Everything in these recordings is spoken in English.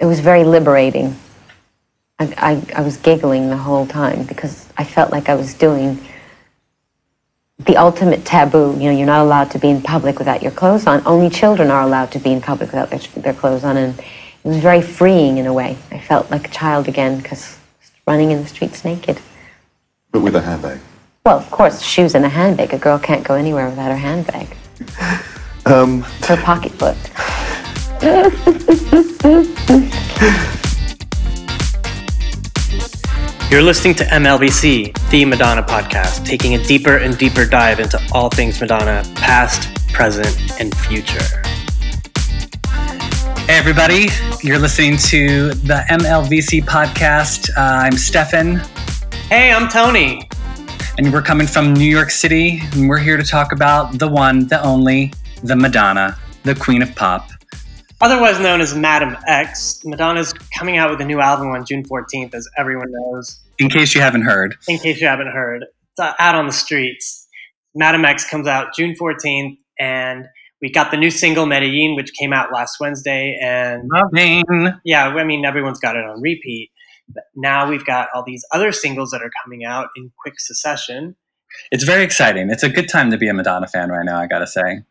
it was very liberating. I, I, I was giggling the whole time because I felt like I was doing the ultimate taboo. You know, you're not allowed to be in public without your clothes on. Only children are allowed to be in public without their, their clothes on. And it was very freeing in a way. I felt like a child again because running in the streets naked. But with a handbag. Well, of course, shoes and a handbag. A girl can't go anywhere without her handbag. Um, Her pocketbook. You're listening to MLBC, the Madonna podcast, taking a deeper and deeper dive into all things Madonna, past, present, and future. Hey, everybody. You're listening to the MLVC podcast. Uh, I'm Stefan, Hey, I'm Tony. and we're coming from New York City. And we're here to talk about the one, the only, the Madonna, the Queen of Pop. Otherwise known as Madame X, Madonna's coming out with a new album on June 14th, as everyone knows. In case you haven't heard, In case you haven't heard, it's uh, out on the streets. Madame X comes out June 14th, and we got the new single Medellin, which came out last Wednesday. And loving. yeah, I mean, everyone's got it on repeat. But now we've got all these other singles that are coming out in quick succession. It's very exciting. It's a good time to be a Madonna fan right now, I gotta say.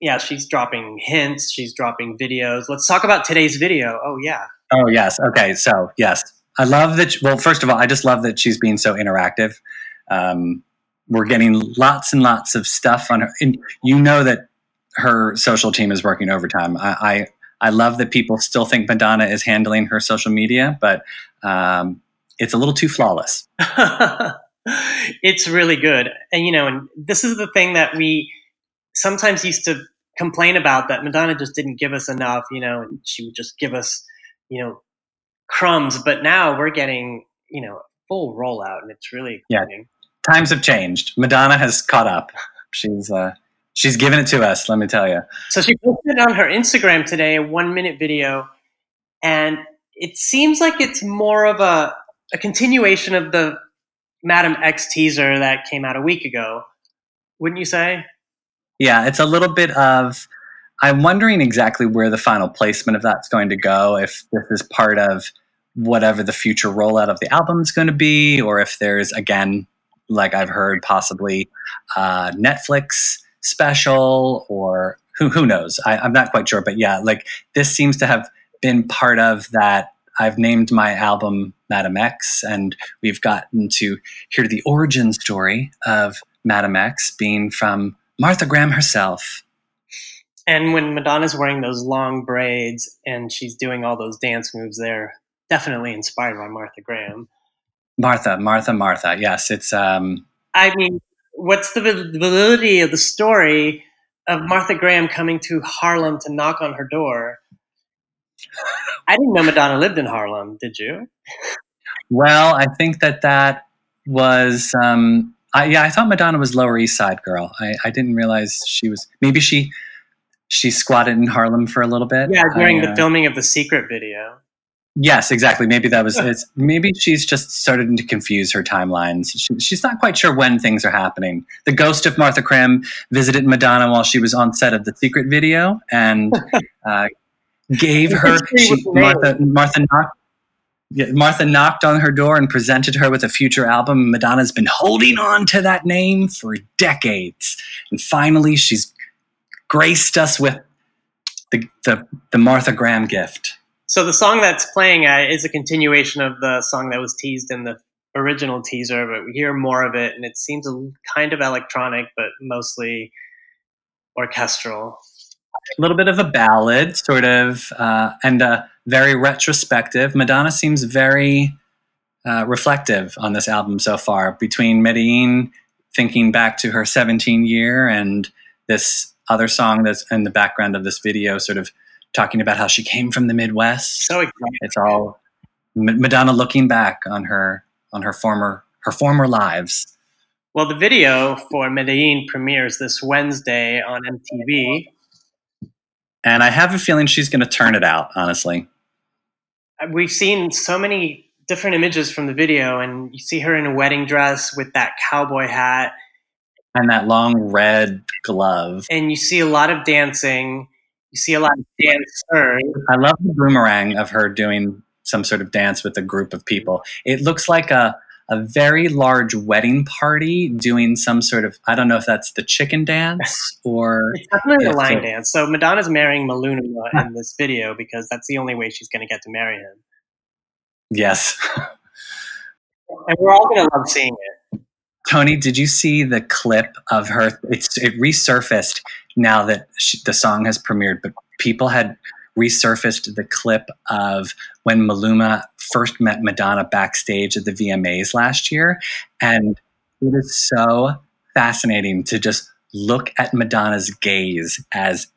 Yeah, she's dropping hints, she's dropping videos. Let's talk about today's video. Oh, yeah. Oh, yes. Okay. So, yes. I love that. Well, first of all, I just love that she's being so interactive. Um, we're getting lots and lots of stuff on her. And you know that her social team is working overtime. I, I, I love that people still think Madonna is handling her social media, but um, it's a little too flawless. it's really good. And, you know, and this is the thing that we sometimes used to complain about that Madonna just didn't give us enough, you know, and she would just give us, you know, crumbs. But now we're getting, you know, full rollout and it's really Yeah. Times have changed. Madonna has caught up. She's uh, she's given it to us. Let me tell you. So she posted on her Instagram today a one minute video, and it seems like it's more of a, a continuation of the Madame X teaser that came out a week ago. Wouldn't you say? Yeah, it's a little bit of. I'm wondering exactly where the final placement of that's going to go. If this is part of whatever the future rollout of the album is going to be, or if there's again, like I've heard, possibly Netflix special, or who who knows? I, I'm not quite sure, but yeah, like this seems to have been part of that. I've named my album Madame X, and we've gotten to hear the origin story of Madame X being from Martha Graham herself. And when Madonna's wearing those long braids and she's doing all those dance moves, they're definitely inspired by Martha Graham. Martha, Martha, Martha. Yes, it's um I mean, what's the val- validity of the story of Martha Graham coming to Harlem to knock on her door? I didn't know Madonna lived in Harlem. Did you? well, I think that that was um I, yeah, I thought Madonna was Lower East Side girl. I, I didn't realize she was maybe she she squatted in Harlem for a little bit. Yeah, during I, the uh, filming of the secret video. Yes, exactly. Maybe that was it's maybe she's just started to confuse her timelines. She, she's not quite sure when things are happening. The ghost of Martha Graham visited Madonna while she was on set of the secret video and uh, gave her she. Martha Martha knocked Martha knocked on her door and presented her with a future album. Madonna's been holding on to that name for decades, and finally, she's graced us with the the, the Martha Graham gift. So the song that's playing uh, is a continuation of the song that was teased in the original teaser, but we hear more of it, and it seems kind of electronic, but mostly orchestral. A little bit of a ballad, sort of, uh, and uh, very retrospective. Madonna seems very uh, reflective on this album so far. Between Medellin, thinking back to her 17 year, and this other song that's in the background of this video, sort of talking about how she came from the Midwest. So exciting. It's all Madonna looking back on her on her former her former lives. Well, the video for Medellin premieres this Wednesday on MTV. And I have a feeling she's going to turn it out. Honestly, Uh, We've seen so many different images from the video, and you see her in a wedding dress with that cowboy hat, and that long red glove. and you see a lot of dancing. You see a lot of dancers. I love the boomerang of her doing some sort of dance with a group of people. It looks like a a very large wedding party doing some sort of I don't know if that's the chicken dance or It's definitely line so- dance. So Madonna's marrying Maluma in this video because that's the only way she's going to get to marry him. yes. And we're all going to love seeing it. Tony, did you see the clip of her? It's it resurfaced now that she, the song has premiered, but people had resurfaced the clip of when Maluma first met Madonna backstage at the VMAs last year, and it is so fascinating to just look at Madonna's gaze as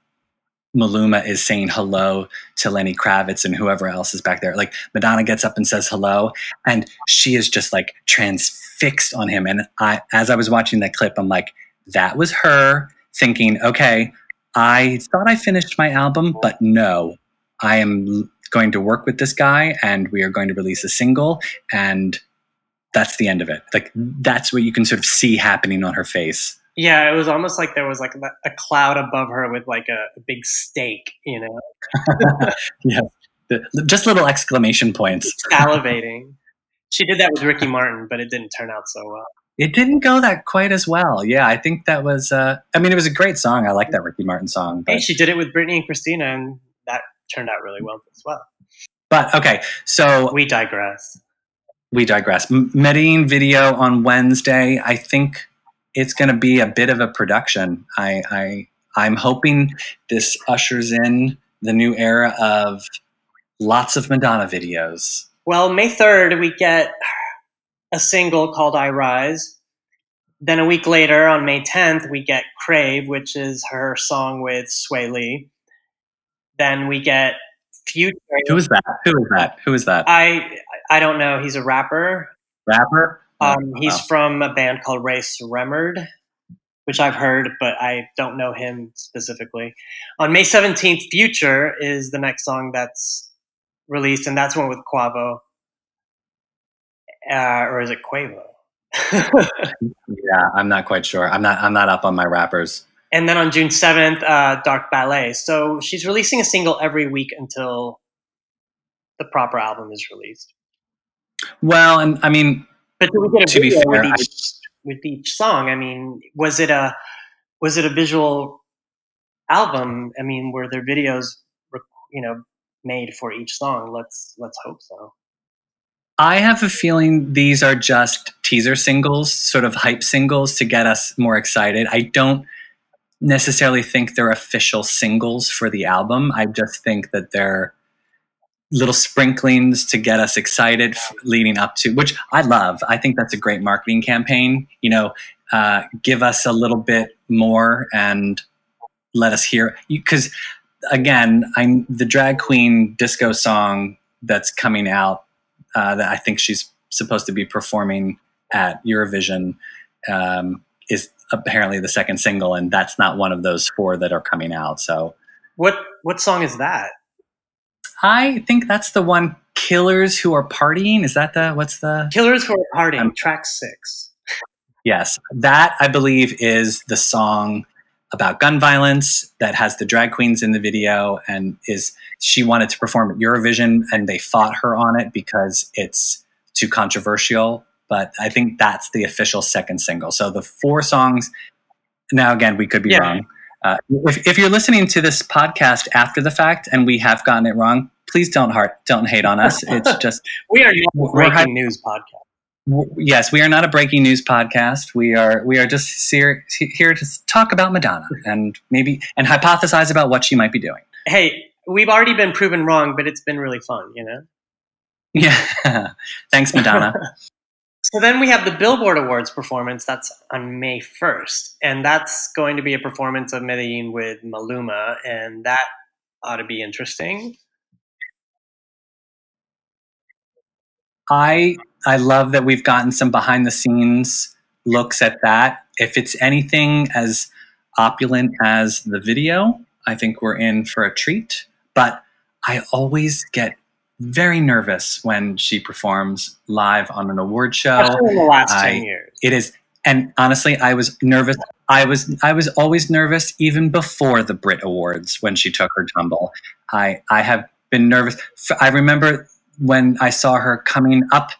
Maluma is saying hello to Lenny Kravitz and whoever else is back there. Like Madonna gets up and says hello, and she is just like transfixed on him. And I, as I was watching that clip, I'm like, that was her thinking, okay, I thought I finished my album, but no, I am going to work with this guy, and we are going to release a single, and that's the end of it. Like that's what you can sort of see happening on her face. Yeah, it was almost like there was like a, a cloud above her with like a, a big stake, you know, The- just little exclamation points. salivating. She did that with Ricky Martin, but it didn't turn out so well. It didn't go that quite as well. Yeah, I think that was. Uh, I mean, it was a great song. I like that Ricky Martin song. Hey, she did it with Britney and Christina, and that turned out really well as well. but okay, so We digress. we digress. M- Medellin video on Wednesday. I think it's going to be a bit of a production. I, I I'm hoping this ushers in the new era of lots of Madonna videos. Well, May 3rd, we get a single called I Rise. Then a week later, on May 10th, we get Crave, which is her song with Swae Lee. Then we get Future. Who is that? Who is that? Who is that? I I don't know. He's a rapper. Rapper? Um, Oh, he's wow. from a band called Rae Sremmurd, which I've heard, but I don't know him specifically. On May 17th, Future is the next song that's released, and that's one with Quavo. Uh, or is it Quavo? Yeah, I'm not quite sure. I'm not. I'm not up on my rappers. and then on June 7th, uh, Dark Ballet. So she's releasing a single every week until the proper album is released. Well, and I mean, But do we get a To be fair, with, I- each, with each song? I mean, was it a was it a visual album? I mean, were there videos, you know, made for each song? Let's let's hope so. I have a feeling these are just teaser singles, sort of hype singles to get us more excited. I don't necessarily think they're official singles for the album. I just think that they're little sprinklings to get us excited leading up to, which I love. I think that's a great marketing campaign. You know, uh, give us a little bit more and let us hear because again, I'm the drag queen disco song that's coming out uh, that I think she's supposed to be performing at Eurovision um, is apparently the second single, and that's not one of those four that are coming out. So What what song is that? I think that's the one. Killers who are partying. Is that the what's the Killers for a Party, Um, track six. Yes, that I believe is the song about gun violence that has the drag queens in the video and is she wanted to perform at Eurovision and they fought her on it because it's too controversial. But I think that's the official second single. So the four songs. Now again, we could be Yeah. wrong. Uh, if, if you're listening to this podcast after the fact and we have gotten it wrong, please don't heart don't hate on us. It's just We are not a breaking news podcast. W- yes, we are not a breaking news podcast. We are we are just here, here to talk about Madonna and maybe and hypothesize about what she might be doing. Hey, we've already been proven wrong, but it's been really fun, you know. Yeah, thanks, Madonna. So then we have the Billboard Awards performance. That's on May 1st. And that's going to be a performance of Medellin with Maluma. And that ought to be interesting. I I love that we've gotten some behind the scenes looks at that. If it's anything as opulent as the video, I think we're in for a treat. But I always get very nervous when she performs live on an award show. Especially in the last I- 10 years. it is and honestly i was nervous I was I was always nervous even before the Brit Awards when she took her tumble. I I have been nervous. I remember when I saw her coming up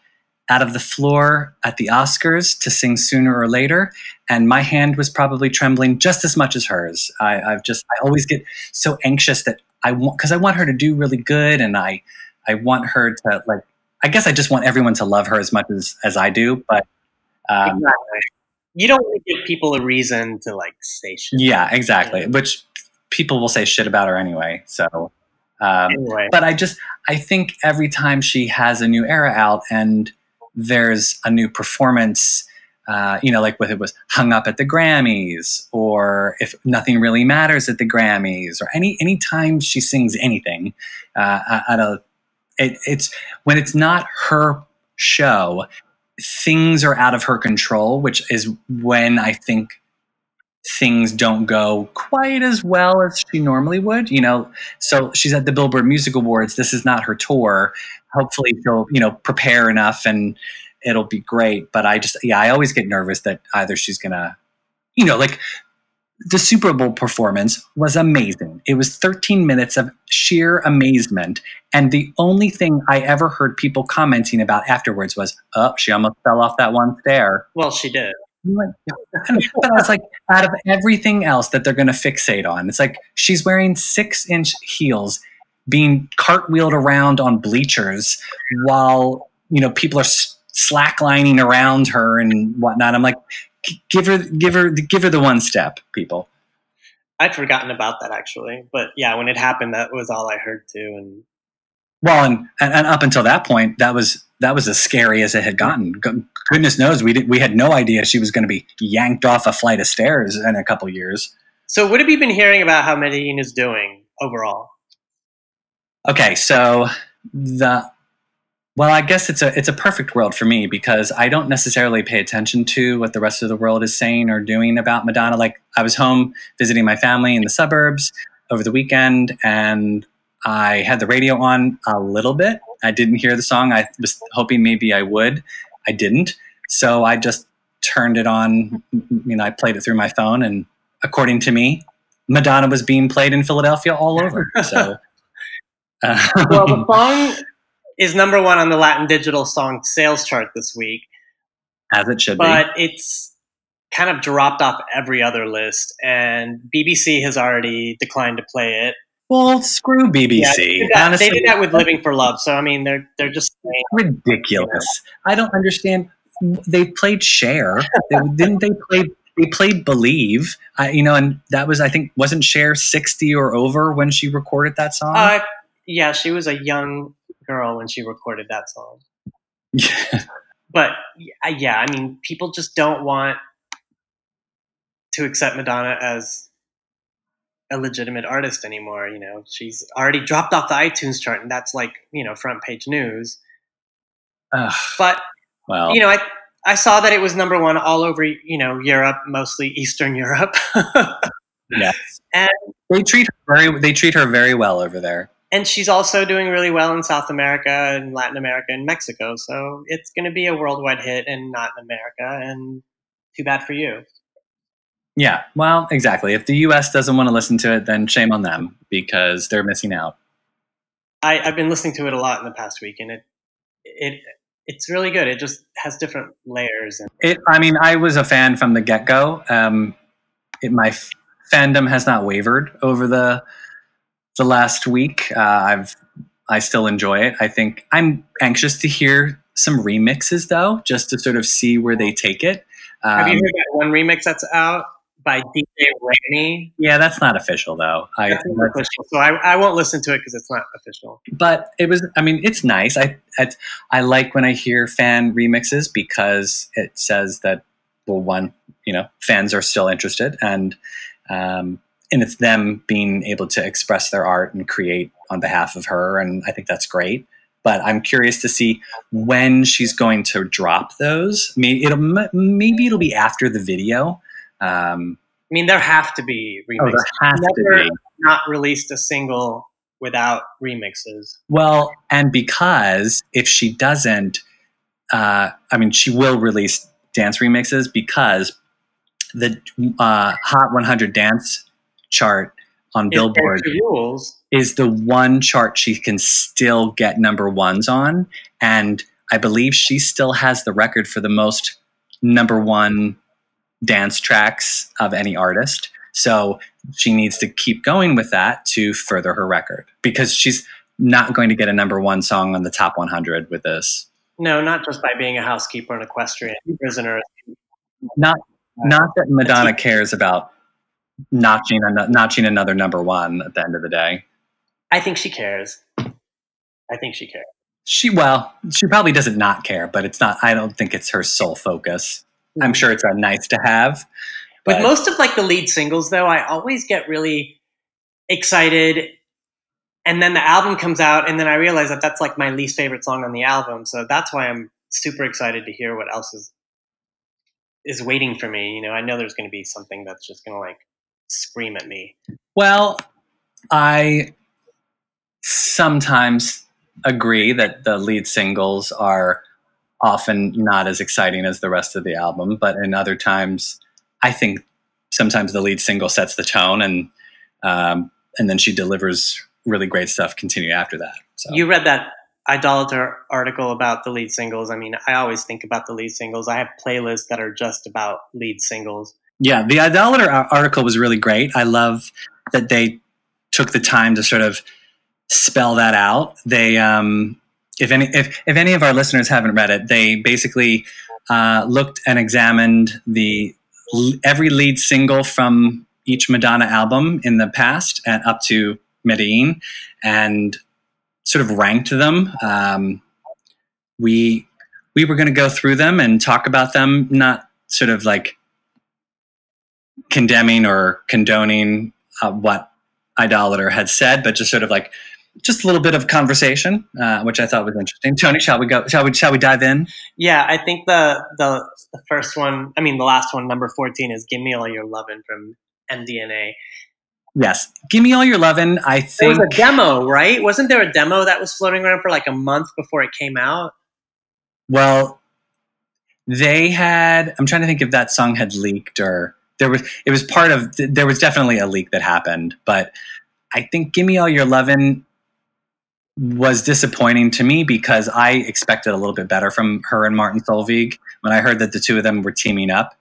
out of the floor at the Oscars to sing sooner or later, and my hand was probably trembling just as much as hers. I, I've just I always get so anxious that I want because I want her to do really good, and I I want her to like. I guess I just want everyone to love her as much as as I do, but. Um, exactly. You don't want to give people a reason to like say shit. yeah, exactly. Which people will say shit about her anyway. So, um, Anyway, but I just I think every time she has a new era out and there's a new performance, uh, you know, like whether it was hung up at the Grammys, or if nothing really matters at the Grammys, or any any time she sings anything uh, at a, it, it's when it's not her show, things are out of her control, which is when I think things don't go quite as well as she normally would you know? So she's at the billboard music awards. This is not her tour. Hopefully she'll you know prepare enough and it'll be great. But i just yeah i always get nervous that either she's gonna you know like the super bowl performance was amazing. It was 13 minutes of sheer amazement. And the only thing i ever heard people commenting about afterwards was oh she almost fell off that one stair. Well, she did. Like, but I was like, out of everything else that they're going to fixate on, it's like she's wearing six inch heels, being cartwheeled around on bleachers while you know people are slacklining around her and whatnot. I'm like, give her, give her, give her the one step, people. I'd forgotten about that actually, but yeah, when it happened, that was all I heard too. And Well, and, and and up until that point, that was that was as scary as it had gotten. Goodness knows, we did, we had no idea she was going to be yanked off a flight of stairs in a couple years. so, what have you been hearing about how Medellin is doing overall? Okay, so the well, I guess it's a it's a perfect world for me because I don't necessarily pay attention to what the rest of the world is saying or doing about Madonna. Like I was home visiting my family in the suburbs over the weekend and I had the radio on a little bit. I didn't hear the song. I was hoping maybe I would. I didn't. So I just turned it on, you know, I played it through my phone and according to me, Madonna was being played in Philadelphia all over. So uh, Well, the song is number one on the Latin digital song sales chart this week, as it should be. but it's kind of dropped off every other list, and BBC has already declined to play it. Well, screw BBC. Yeah, they, did that, Honestly, they did that with Living for Love, so I mean, they're they're just saying, ridiculous. I don't understand. They played Cher. Didn't they play? They played Believe. I, you know, and that was I think wasn't Cher sixty or over when she recorded that song. uh, yeah, she was a young girl when she recorded that song. But yeah, I mean, people just don't want to accept Madonna as a legitimate artist anymore. You know, she's already dropped off the iTunes chart, and that's like you know front page news. Ugh, But well, you know, I I saw that it was number one all over you know Europe, mostly Eastern Europe, yes. and They treat her very. They treat her very well over there. and she's also doing really well in South America and Latin America and Mexico. So it's going to be a worldwide hit and not in America. And too bad for you. Yeah. Well, exactly. If the U.S. doesn't want to listen to it, then shame on them because they're missing out. I, I've been listening to it a lot in the past week, and it it it's really good. It just has different layers. And It. I mean, I was a fan from the get go. Um, it, my f- fandom has not wavered over the the last week. Uh, I've I still enjoy it. I think I'm anxious to hear some remixes though, just to sort of see where they take it. Um, have you heard that one remix that's out by DJ Rainey? yeah, that's not official though. I, That's not official, so I, I won't listen to it because it's not official. but it was. I mean, it's nice. I, I I like when I hear fan remixes because it says that well, one, you know, fans are still interested, and um, and it's them being able to express their art and create on behalf of her, and I think that's great. But I'm curious to see when she's going to drop those. Maybe it'll maybe it'll be after the video. Um, I mean, there have to be oh, remixes. there has to Never- be. Not released a single without remixes. Well, and because if she doesn't, uh, I mean, she will release dance remixes because the uh, Hot 100 dance chart on Billboard rules. is the one chart she can still get number ones on. And I believe she still has the record for the most number one dance tracks of any artist. So she needs to keep going with that to further her record because she's not going to get a number one song on the top 100 with this. No, not just by being a housekeeper and equestrian prisoner. Not not that Madonna cares about notching notching another number one at the end of the day. I think she cares. I think she cares. She well, she probably doesn't not care, but it's not. I don't think it's her sole focus. I'm sure it's a nice to have. With but- most of like the lead singles, though, I always get really excited, and then the album comes out, and then I realize that that's like my least favorite song on the album. So that's why I'm super excited to hear what else is is waiting for me. You know, I know there's going to be something that's just going to like scream at me. Well, I sometimes agree that the lead singles are often not as exciting as the rest of the album, but in other times, I think sometimes the lead single sets the tone, and um, and then she delivers really great stuff. Continue after that. So You read that idolator article about the lead singles. I mean, I always think about the lead singles. I have playlists that are just about lead singles. Yeah, the Idolator article was really great. I love that they took the time to sort of spell that out. They, um, if any, if if any of our listeners haven't read it, they basically uh, looked and examined the every lead single from each Madonna album in the past and up to Medellin, and sort of ranked them. Um, we we were going to go through them and talk about them, not sort of like condemning or condoning uh, what idolator had said, but just sort of like just a little bit of conversation, uh, which I thought was interesting. Tony, shall we go? Shall we? Shall we dive in? Yeah, I think the the, the first one, I mean, the last one, number fourteen, is "Give Me All Your Lovin' from MDNA. Yes, give me all your lovin'. I think There was a demo, right? Wasn't there a demo that was floating around for like a month before it came out? Well, they had. I'm trying to think if that song had leaked or there was. It was part of. There was definitely a leak that happened, but I think "Give Me All Your Lovin'" was disappointing to me because I expected a little bit better from her and Martin Solveig. When I heard that the two of them were teaming up,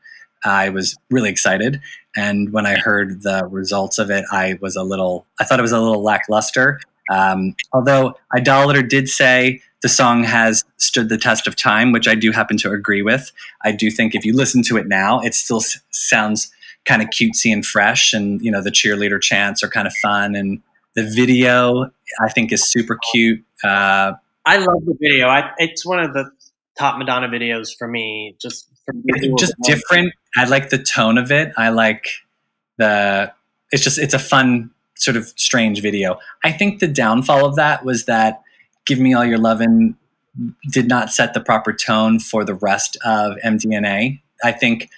I was really excited. And when I heard the results of it, I was a little. I thought it was a little lackluster. Um, although Idolator did say the song has stood the test of time, which I do happen to agree with. I do think if you listen to it now, it still s- sounds kind of cutesy and fresh, and you know the cheerleader chants are kind of fun, and the video I think is super cute. Uh, I love the video. I, it's one of the top Madonna videos for me. Just for it's just different. I like the tone of it. I like the. It's just it's a fun sort of strange video. I think the downfall of that was that "Give Me All Your Lovin'" did not set the proper tone for the rest of MDNA. I think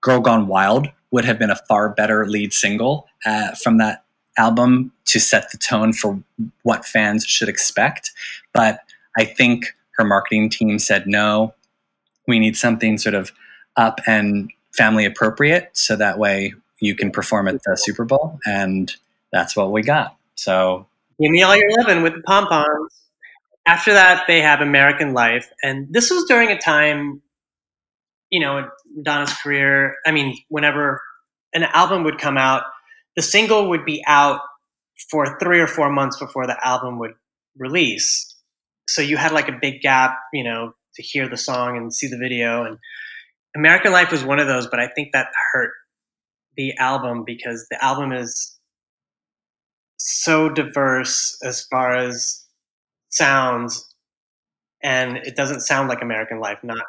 "Girl Gone Wild" would have been a far better lead single uh, from that album to set the tone for what fans should expect. But I think her marketing team said no. We need something sort of up and family appropriate so that way you can perform at the Super Bowl and that's what we got. So Give me all your lovin' with the pom poms. After that, they have American Life, and this was during a time, you know, in Madonna's career. I mean, whenever an album would come out, the single would be out for three or four months before the album would release. So you had like a big gap, you know, to hear the song and see the video. And American Life was one of those, but I think that hurt the album because the album is so diverse as far as sounds, and it doesn't sound like American Life, not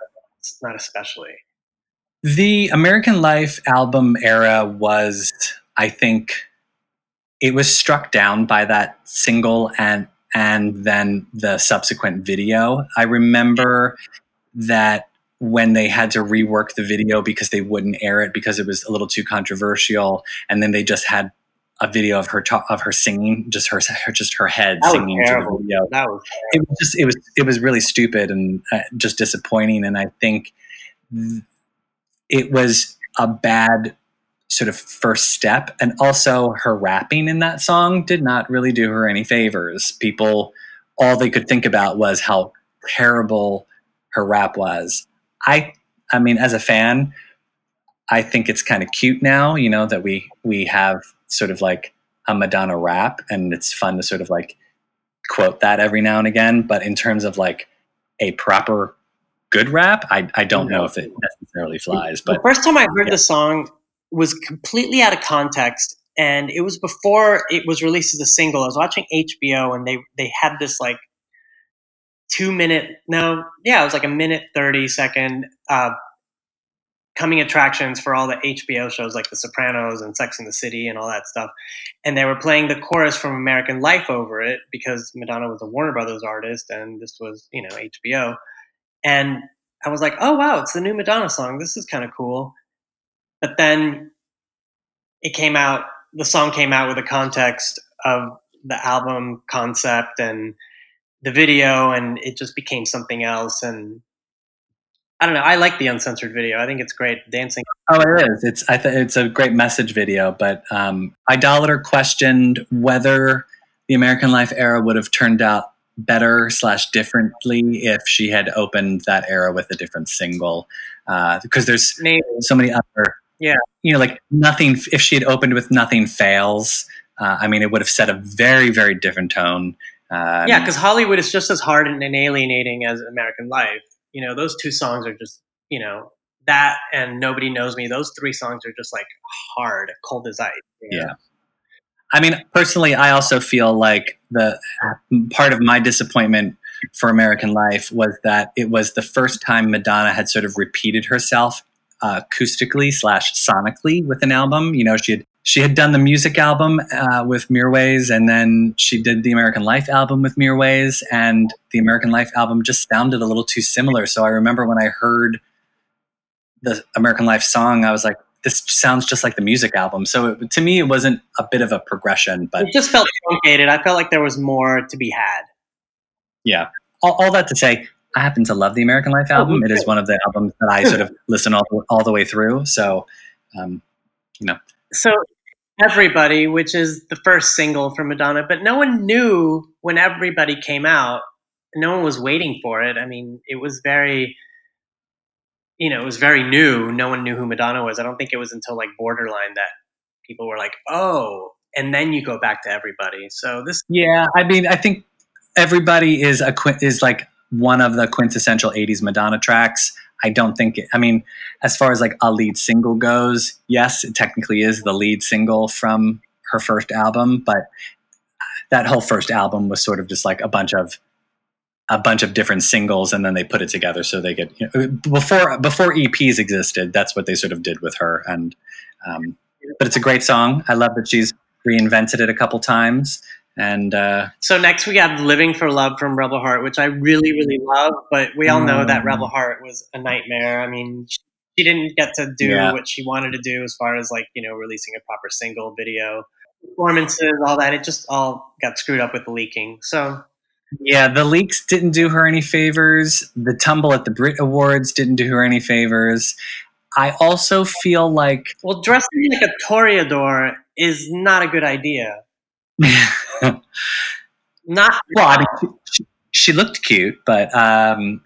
not especially. the American Life album era was, I think, it was struck down by that single and and then the subsequent video. I remember that when they had to rework the video because they wouldn't air it because it was a little too controversial, and then they just had a video of her ta- of her singing, just her, her just her head That singing to the video. That was it was just it was it was really stupid and uh, just disappointing and i think th- it was a bad sort of first step. And also, her rapping in that song did not really do her any favors. People, all they could think about was how terrible her rap was. I, I mean, as a fan, I think it's kind of cute now, you know, that we we have sort of like a Madonna rap, and it's fun to sort of like quote that every now and again. But in terms of like a proper good rap, I, I don't know if it necessarily flies. But the first time I heard the song was completely out of context, and it was before it was released as a single. I was watching HBO, and they they had this like two minute no yeah it was like a minute 30 second uh, coming attractions for all the HBO shows like The Sopranos and Sex in the City and all that stuff. And they were playing the chorus from American Life over it because Madonna was a Warner Brothers artist and this was, you know, HBO. And I was like, oh, wow, it's the new Madonna song. This is kind of cool. But then it came out, the song came out with a context of the album concept and the video, and it just became something else. And I don't know. I like the uncensored video. I think it's great dancing. Oh, it is. It's I th- it's a great message video. But um, Idolator questioned whether the American Life era would have turned out better slash differently if she had opened that era with a different single. Uh, because there's Maybe. so many other. Yeah. You know, like nothing. If she had opened with nothing fails, uh, I mean, it would have set a very very different tone. Um, yeah, because Hollywood is just as hard and alienating as American Life you know those two songs are just you know that and nobody knows me those three songs are just like hard cold as ice you know? yeah i mean personally i also feel like the part of my disappointment for american life was that it was the first time madonna had sort of repeated herself uh, acoustically slash sonically with an album you know she had she had done the music album uh, with Mirwais, and then she did the American Life album with Mirwais, and the American Life album just sounded a little too similar. So I remember when I heard the American Life song, I was like, "This sounds just like the music album." So it, to me, it wasn't a bit of a progression, but it just felt truncated. I felt like there was more to be had. Yeah, all, all that to say, I happen to love the American Life album. Oh, it is one of the albums that I sort of listen all, all the way through. So, um, you know. So Everybody, which is the first single from Madonna, but no one knew when Everybody came out. No one was waiting for it. I mean, it was very, you know, it was very new. No one knew who Madonna was. I don't think it was until like Borderline that people were like, oh, and then you go back to Everybody. So this, yeah, I mean, I think Everybody is a is like one of the quintessential 80s Madonna tracks. I don't think it, I mean, as far as like a lead single goes, yes, it technically is the lead single from her first album, but that whole first album was sort of just like a bunch of a bunch of different singles and then they put it together so they could you know, before before EPs existed that's what they sort of did with her and um, but it's a great song I love that she's reinvented it a couple times and uh, so next we have Living for Love from Rebel Heart, which I really, really love. But we all know that Rebel mm. Heart was a nightmare. I mean, she didn't get to do yeah. what she wanted to do as far as like, you know, releasing a proper single video, performances, all that. It just all got screwed up with the leaking. So. Yeah, the leaks didn't do her any favors. The tumble at the Brit Awards didn't do her any favors. I also feel like. Well, dressing like a Toreador is not a good idea. Not well. I mean, she, she looked cute, but um,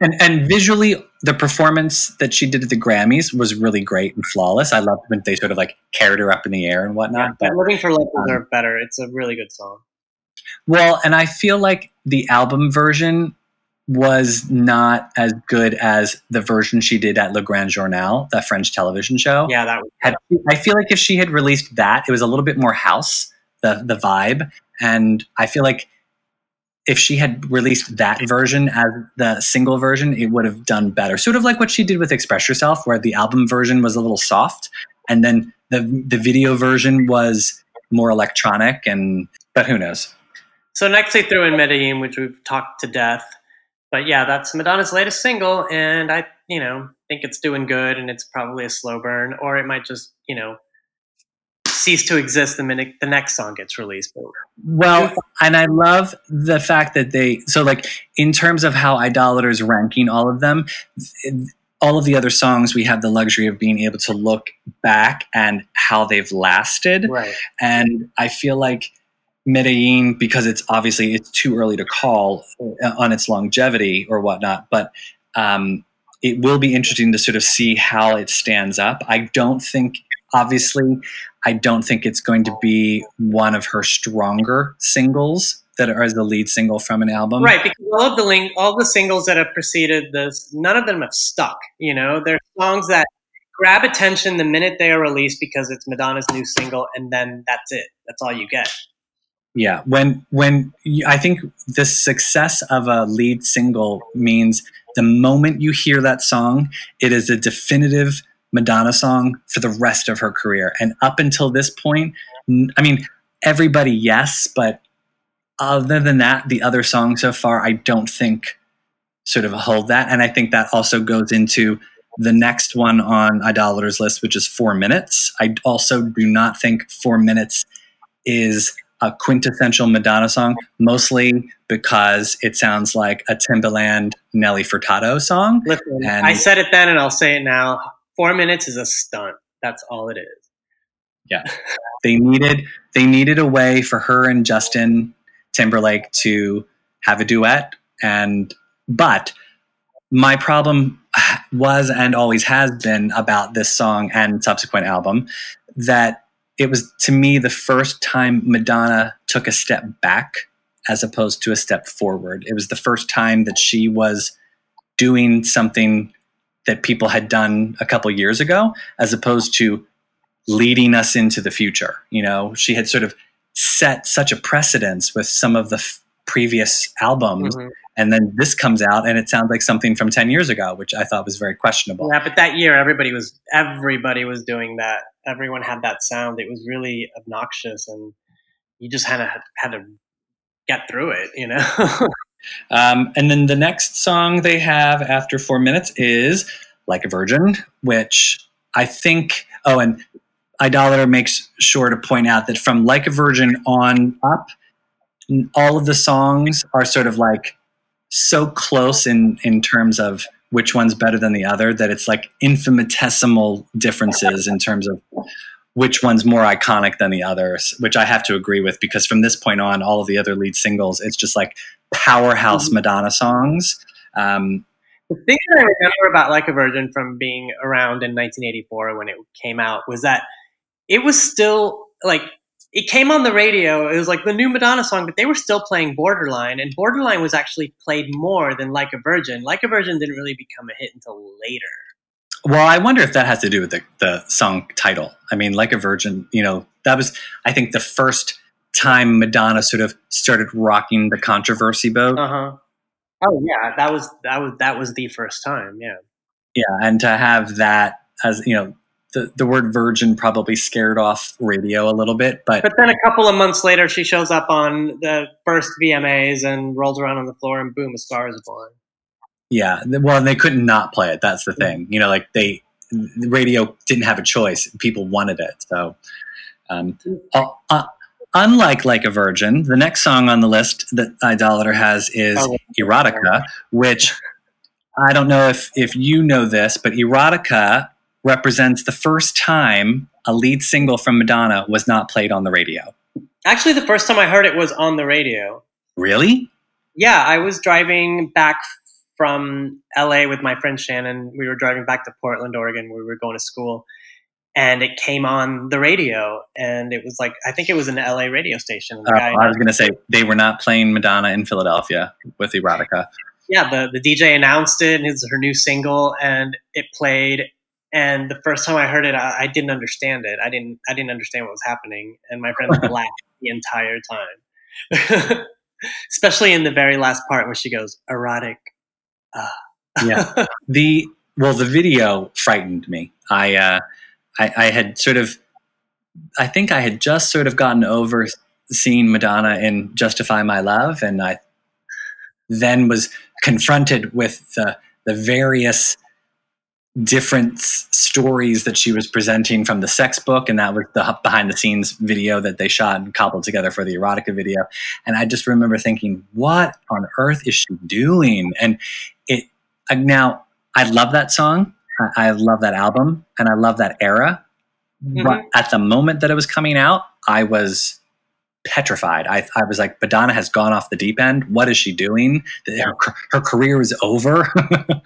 and and visually, the performance that she did at the Grammys was really great and flawless. I loved when they sort of like carried her up in the air and whatnot. Yeah, but looking for Love" um, are better. It's a really good song. Well, and I feel like the album version was not as good as the version she did at Le Grand Journal, that French television show. Yeah, that was. Had, I feel like if she had released that, it was a little bit more house the the vibe. And I feel like if she had released that version as the single version, it would have done better. Sort of like what she did with Express Yourself, where the album version was a little soft, and then the the video version was more electronic. And but who knows? So next they threw in Medellin, which we've talked to death. But yeah, that's Madonna's latest single, and I, you know, think it's doing good, and it's probably a slow burn, or it might just, you know, cease to exist the minute the next song gets released. Well, and I love the fact that they so like in terms of how idolators ranking all of them, all of the other songs, we have the luxury of being able to look back and how they've lasted. Right. And I feel like Medellin, because it's obviously it's too early to call uh, on its longevity or whatnot, but um, it will be interesting to sort of see how it stands up. I don't think, obviously, I don't think it's going to be one of her stronger singles that are as the lead single from an album. Right, because all of the link, all the singles that have preceded this, none of them have stuck. You know, they're songs that grab attention the minute they are released because it's Madonna's new single, and then that's it. That's all you get. Yeah, when when you, I think the success of a lead single means the moment you hear that song, it is a definitive Madonna song for the rest of her career. And up until this point, I mean, everybody, yes, but other than that, the other songs so far, I don't think sort of hold that. And I think that also goes into the next one on Idolator's list, which is Four Minutes. I also do not think Four Minutes is a quintessential Madonna song, mostly because it sounds like a Timbaland Nelly Furtado song. Listen, And- I said it then, and I'll say it now. Four minutes is a stunt. That's all it is. Yeah. they needed they needed a way for her and Justin Timberlake to have a duet and but my problem was and always has been about this song and subsequent album that it was to me the first time Madonna took a step back as opposed to a step forward. It was the first time that she was doing something that people had done a couple years ago as opposed to leading us into the future. You know, she had sort of set such a precedence with some of the f- previous albums Mhm. and then this comes out and it sounds like something from 10 years ago which i thought was very questionable Yeah, but that year everybody was everybody was doing that. Everyone had that sound. It was really obnoxious, and you just had to had to get through it. You know. um, and then the next song they have after four minutes is like a virgin which i think oh and idolator makes sure to point out that from like a virgin on up all of the songs are sort of like so close in in terms of which one's better than the other that it's like infinitesimal differences in terms of which one's more iconic than the others which i have to agree with because from this point on all of the other lead singles it's just like powerhouse madonna songs um, The thing that I remember about Like a Virgin from being around in 1984 when it came out was that it was still like it came on the radio. It was like the new Madonna song, but they were still playing Borderline, and Borderline was actually played more than Like a Virgin. Like a Virgin didn't really become a hit until later. well i wonder if that has to do with the, the song title i mean like a virgin you know that was i think the first time madonna sort of started rocking the controversy boat Uh huh. Oh yeah, that was that was that was the first time. Yeah. yeah and to have that as you know the, the word virgin probably scared off radio a little bit but But then a couple of months later, she shows up on the first VMAs and rolls around on the floor, and boom, a star is born. yeah well they couldn't not play it that's the thing you know like they the radio didn't have a choice people wanted it so um, uh, uh, unlike like a virgin the next song on the list that idolator has is Oh. erotica which i don't know if if you know this but erotica represents the first time a lead single from madonna was not played on the radio Actually, the first time I heard it was on the radio. really Yeah, I was driving back from LA with my friend Shannon. We were driving back to Portland, Oregon, where we were going to school. And it came on the radio, and it was like I think it was an LA radio station. The Uh, guy, i was going to say they were not playing madonna in philadelphia with erotica yeah, the, the DJ announced it, and it's her new single, and it played. And the first time I heard it, I, I didn't understand it. I didn't I didn't understand what was happening, and my friend laughed the entire time. Especially in the very last part where she goes erotic. Ah. Yeah. the well the video frightened me i uh I, I had sort of i think i had just sort of gotten over seeing madonna in justify my love and i then was confronted with the the various different s- stories that she was presenting from the sex book and that was the behind the scenes video that they shot and cobbled together for the erotica video and i just remember thinking what on earth is she doing and it uh, now I love that song. I, I love that album, and I love that era. But Mhm. at the moment that it was coming out, I was petrified. I, I was like, Madonna has gone off the deep end. What is she doing? Her, her career is over.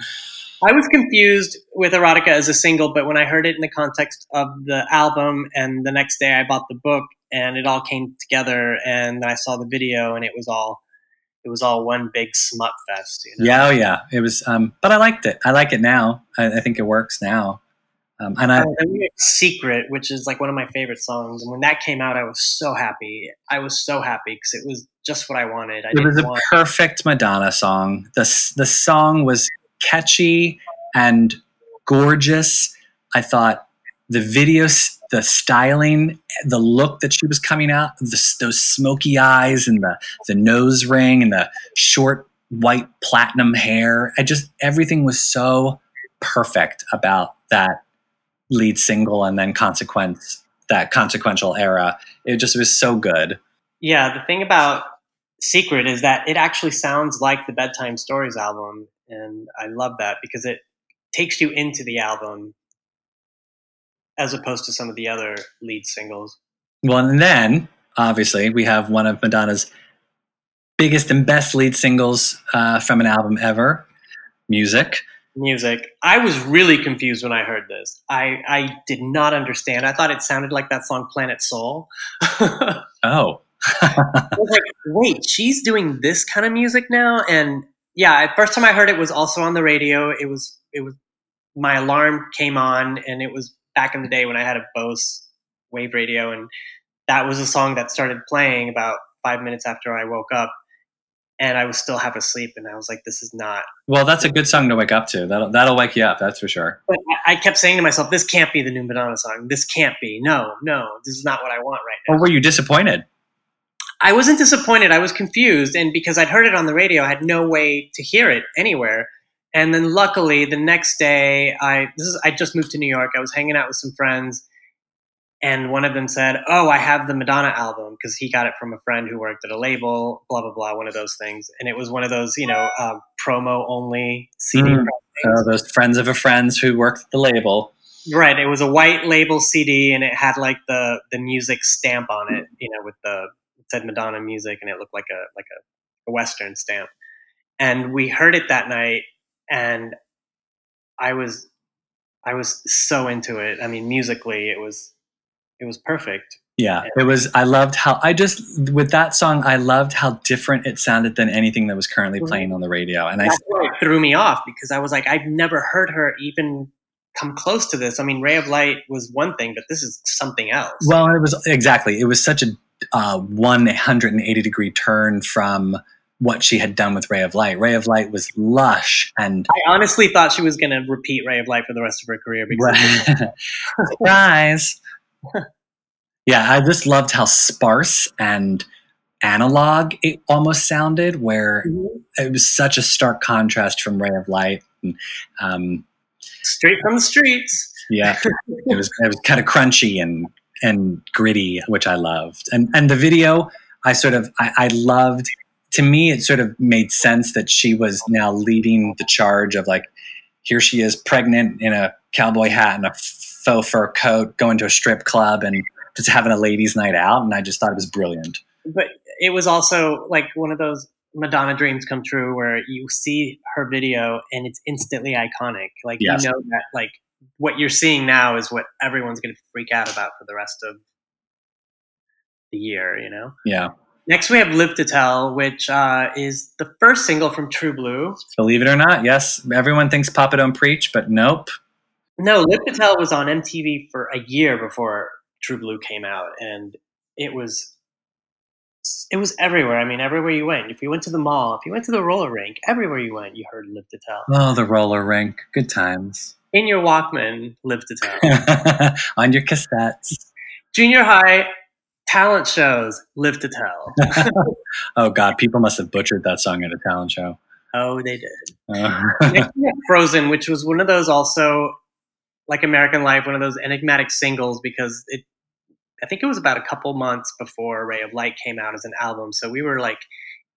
I was confused with Erotica as a single, but when I heard it in the context of the album, and the next day I bought the book, and it all came together, and I saw the video, and it was all it was all one big smut fest. You know? yeah, oh yeah. It was, um, but I liked it. I like it now. I, I think it works now. Um, and I, Uh, and Secret, which is like one of my favorite songs, and when that came out, I was so happy. I was so happy because it was just what I wanted. I it was a want. perfect Madonna song. The the song was catchy and gorgeous. I thought the video, s- the styling, the look that she was coming out, the, those smoky eyes and the the nose ring and the short white platinum hair. I just everything was so perfect about that lead single and then consequence that consequential era. It just was so good. Yeah, the thing about Secret is that it actually sounds like the Bedtime Stories album, and I love that because it takes you into the album as opposed to some of the other lead singles. Well, and then obviously we have one of Madonna's biggest and best lead singles uh, from an album ever, "Music." Music. I was really confused when I heard this. I, I did not understand. I thought it sounded like that song Planet Soul. I Oh, was like, wait, she's doing this kind of music now? And yeah, first time I heard it was also on the radio. It was it was my alarm came on and it was back in the day when I had a Bose wave radio and that was a song that started playing about five minutes after I woke up and I was still half asleep and I was like, this is not well, that's a good song to wake up to. That'll that'll wake you up. That's for sure. but I- I kept saying to myself, this can't be the new Madonna song. This can't be. No, no, this is not what I want right now. Or were you disappointed? I wasn't disappointed. I was confused. And because I'd heard it on the radio, I had no way to hear it anywhere. And then luckily the next day I this is I just moved to New York. I was hanging out with some friends and one of them said, "Oh, I have the Madonna album because he got it from a friend who worked at a label, blah blah blah, one of those things." And it was one of those, you know, um, promo only CD Mm. Oh, those friends of a friends who worked at the label. Right. It was a white label CD, and it had like the the music stamp on it. You know, with the it said Madonna music, and it looked like a like a, a Western stamp. And we heard it that night, and I was I was so into it. I mean, musically, it was it was perfect. Yeah, it was. I loved how I just with that song. I loved how different it sounded than anything that was currently Mhm. playing on the radio. And I That's what threw me off because I was like, I've never heard her even come close to this. I mean, Ray of Light was one thing, but this is something else. Well, it was exactly. It was such a uh, 180 degree turn from what she had done with Ray of Light. Ray of Light was lush and I honestly thought she was going to repeat Ray of Light for the rest of her career because surprise. yeah, I just loved how sparse and analog it almost sounded. Where it was such a stark contrast from Ray of Light. And, um, straight from the streets. Yeah, it was it was kind of crunchy and and gritty, which I loved. And and the video, I sort of I, I loved. To me, it sort of made sense that she was now leading the charge of like, here she is, pregnant in a cowboy hat and a faux fur coat, going to a strip club and just having a ladies' night out. And I just thought it was brilliant. But it was also like one of those Madonna dreams come true where you see her video and it's instantly iconic. Like Yes. you know that like what you're seeing now is what everyone's going to freak out about for the rest of the year, you know? Yeah, Next, we have Live to Tell, which uh, is the first single from True Blue. believe it or not, yes, everyone thinks Papa don't preach, but nope. No, Live to Tell was on MTV for a year before True Blue came out, and it was it was everywhere. I mean, everywhere you went. If you went to the mall, if you went to the roller rink, everywhere you went, you heard Live to Tell. Oh, the roller rink, good times In your Walkman, Live to Tell. on your cassettes. Junior high talent shows, Live to Tell. Oh God, people must have butchered that song at a talent show. Oh, they did. Uh, Frozen, which was one of those also like American Life, one of those enigmatic singles because it I think it was about a couple months before Ray of Light came out as an album. So we were like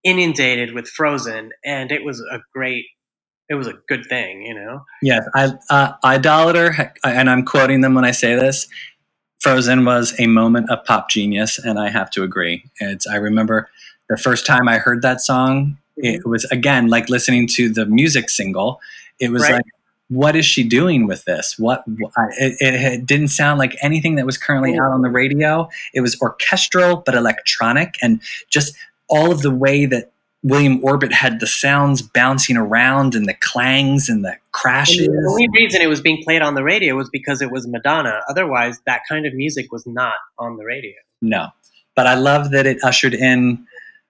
inundated with Frozen and it was a great it was a good thing, you know. Yes, I uh, Idolator, and I'm quoting them when I say this. Frozen was a moment of pop genius, and I have to agree. It's I remember the first time I heard that song. It was again like listening to the music single. It was Right. like, what is she doing with this? What it, it, it didn't sound like anything that was currently out on the radio. It was orchestral but electronic, and just all of the way that William Orbit had the sounds bouncing around and the clangs and the crashes. The only reason it was being played on the radio was because it was Madonna. Otherwise, that kind of music was not on the radio. No, but I love that it ushered in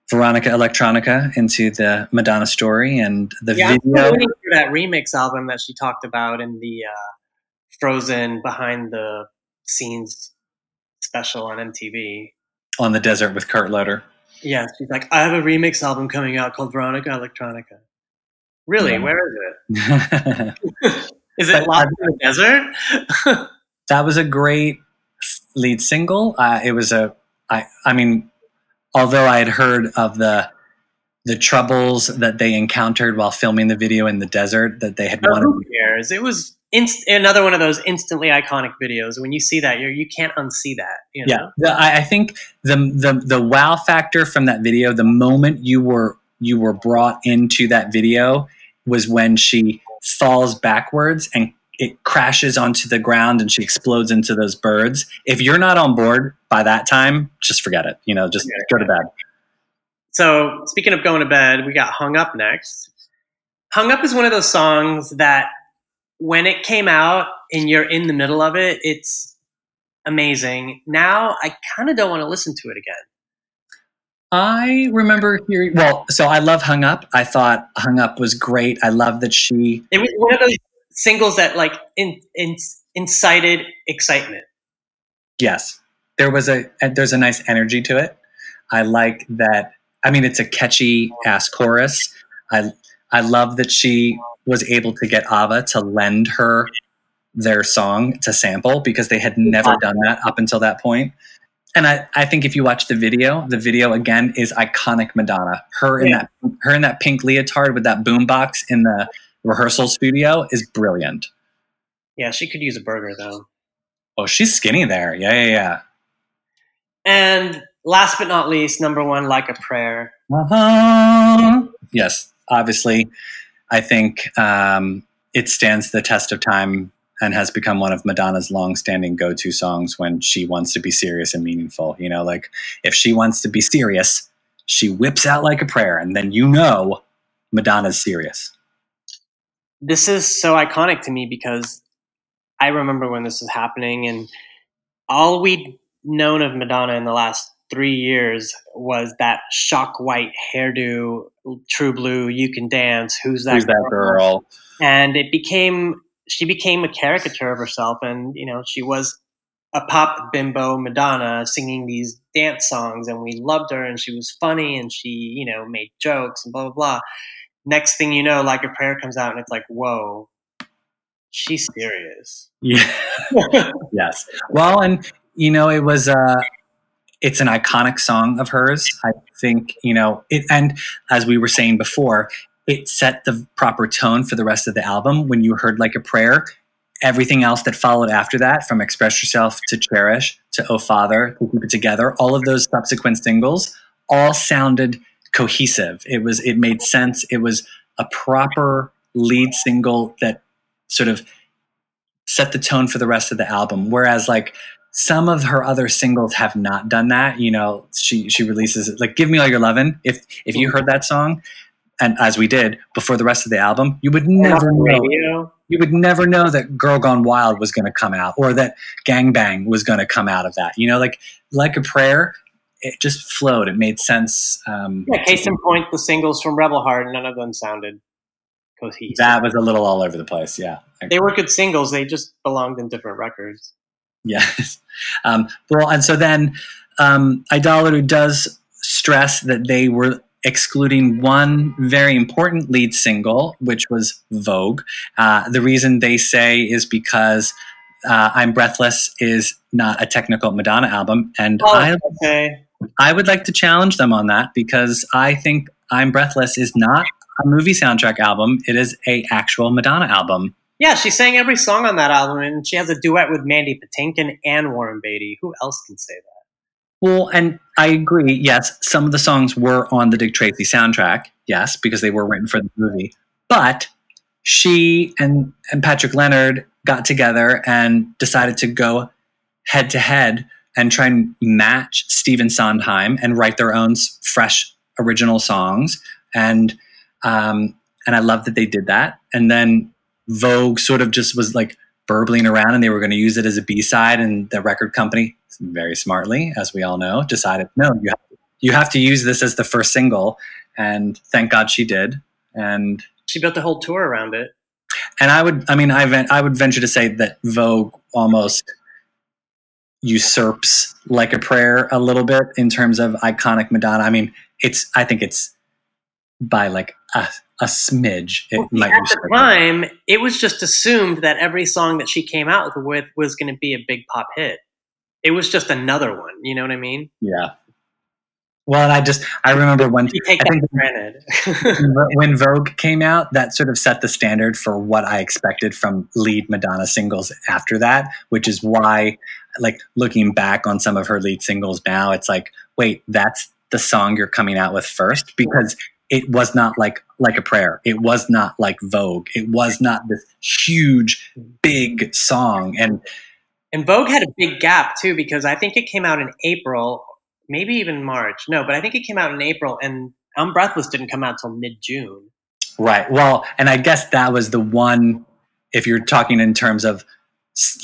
Veronica Electronica into the Madonna story and the Yeah, video. for that remix album that she talked about in the uh, Frozen behind the scenes special on MTV. on the desert with Kurt Loder. Yeah, she's like, I have a remix album coming out called Veronica Electronica. Really? Yeah. Where is it But- lost in the desert? That was a great lead single. Uh, it was a, I, I mean, although I had heard of the the troubles that they encountered while filming the video in the desert, that they had But wanted. who cares? It was inst- another one of those instantly iconic videos. When you see that, you you can't unsee that. You know? Yeah, the, I, I think the the the wow factor from that video, the moment you were you were brought into that video, was when she falls backwards and it crashes onto the ground and she explodes into those birds. If you're not on board by that time, just forget it. You know, just go to bed. So, speaking of going to bed, we got Hung Up next. Hung Up is one of those songs that when it came out and you're in the middle of it, it's amazing. Now, I kind of don't want to listen to it again. I remember hearing. Well, so I love "Hung Up." I thought "Hung Up" was great. I love that she It was one of those singles that like in, in, incited excitement. Yes, there was a there's a nice energy to it. I like that. I mean, it's a catchy ass chorus. I I love that she was able to get ABBA to lend her their song to sample because they had never done that up until that point. And I, I think if you watch the video, the video again is iconic Madonna. Her in Yeah. that her in that pink leotard with that boombox in the rehearsal studio is brilliant. Yeah, she could use a burger though. Oh, she's skinny there. Yeah, yeah, yeah. And last but not least, number one, Like a Prayer. Uh-huh. Yes, obviously, I think um, it stands the test of time and has become one of Madonna's long-standing go-to songs when she wants to be serious and meaningful. You know, like if she wants to be serious, she whips out like a prayer, and then you know Madonna's serious. this is so iconic to me because I remember when this was happening, and all we'd known of Madonna in the last three years was that shock white hairdo, True Blue, You Can Dance, Who's That, Who's that girl? And it became she became a caricature of herself, and you know she was a pop bimbo Madonna singing these dance songs, and we loved her, and she was funny, and she you know made jokes and blah blah blah. Next thing you know, like a prayer comes out, and it's like, whoa, she's serious. Yeah. yes. Well, and you know, it was uh it's an iconic song of hers. I think, you know, it and as we were saying before, it set the proper tone for the rest of the album when you heard like a prayer. Everything else that followed after that, from Express Yourself to Cherish to Oh Father to Keep It Together, all of those subsequent singles all sounded cohesive. It was it made sense. It was a proper lead single that sort of set the tone for the rest of the album. Whereas like some of her other singles have not done that. You know, she she releases like "Give Me All Your Lovin'." If if you heard that song, and as we did before the rest of the album, you would never know. You would never know that "Girl Gone Wild" was going to come out, or that "Gang Bang" was going to come out of that. You know, like like a prayer. It just flowed. It made sense. Um, Yeah, case in point, the singles from Rebel Heart, none of them sounded cohesive. that was a little all over the place. Yeah. they were good singles. They just belonged in different records. Yes. Um, well, and so then um, Idolator does stress that they were excluding one very important lead single, which was Vogue. Uh, the reason they say is because uh, I'm Breathless is not a technical Madonna album. And I, okay. I would like to challenge them on that because I think I'm Breathless is not a movie soundtrack album. It is a actual Madonna album. Yeah, she sang every song on that album, and she has a duet with Mandy Patinkin and Warren Beatty. Who else can say that? Well, and I agree. Yes, some of the songs were on the Dick Tracy soundtrack. Yes, because they were written for the movie. But she and, and Patrick Leonard got together and decided to go head to head and try and match Stephen Sondheim and write their own fresh original songs. And um, and I love that they did that. And then Vogue sort of just was like burbling around, and they were going to use it as a B side. And the record company, very smartly, as we all know, decided no, you have, you have to use this as the first single. And thank God she did. And She built a whole tour around it. and I would, I mean, I I would venture to say that Vogue almost usurps like a prayer a little bit in terms of iconic Madonna. I mean, it's, I think it's by like a, a smidge. It Well, at the time, it was just assumed that every song that she came out with was going to be a big pop hit. It was just another one. You know what I mean? Yeah. Well, and I just, I remember when, You take I that think- granted. when Vogue came out, that sort of set the standard for what I expected from lead Madonna singles after that, which is why, like, looking back on some of her lead singles now, it's like, wait, that's the song you're coming out with first because it was not like like a prayer. It was not like Vogue. It was not this huge, big song. And And Vogue had a big gap too because I think it came out in April, maybe even March. No, but I think it came out in April, and I'm Breathless didn't come out till mid June. Right. Well, and I guess that was the one, if you're talking in terms of